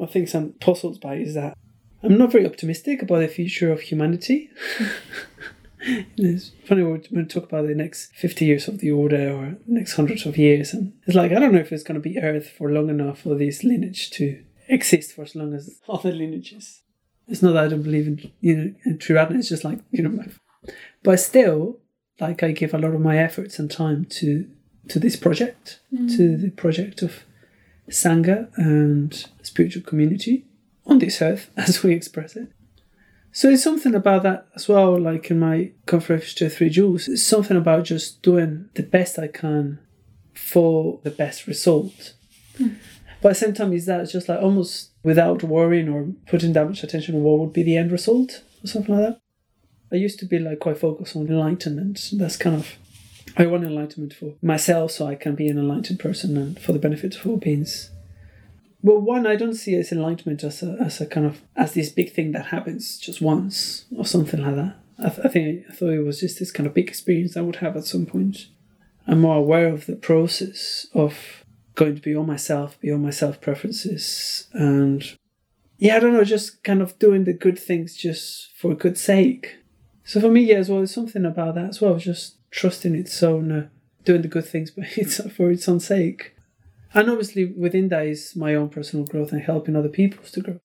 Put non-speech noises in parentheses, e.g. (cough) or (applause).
one things I'm puzzled by is that I'm not very optimistic about the future of humanity. (laughs) it's funny when we talk about the next 50 years of the order or the next hundreds of years. And it's like, I don't know if it's going to be Earth for long enough for this lineage to exist for as long as (laughs) other lineages. It's not that I don't believe in, you know, in true It's just like, you know, but still, like I give a lot of my efforts and time to to this project, mm. to the project of Sangha and spiritual community on this earth (laughs) as we express it. So it's something about that as well, like in my Conference to Three Jewels, it's something about just doing the best I can for the best result. Mm. But at the same time, is that it's just like almost without worrying or putting that much attention on what would be the end result or something like that. I used to be like quite focused on enlightenment. That's kind of I want enlightenment for myself so I can be an enlightened person and for the benefit of all beings. Well, one, I don't see as enlightenment as a, as a kind of as this big thing that happens just once or something like that. I, th- I think I thought it was just this kind of big experience I would have at some point. I'm more aware of the process of going to beyond myself, beyond my self preferences, and yeah, I don't know, just kind of doing the good things just for good sake. So for me, yeah, as well, there's something about that as well, just trusting its own, uh, doing the good things, (laughs) but it's for its own sake. And obviously, within that is my own personal growth and helping other people to grow.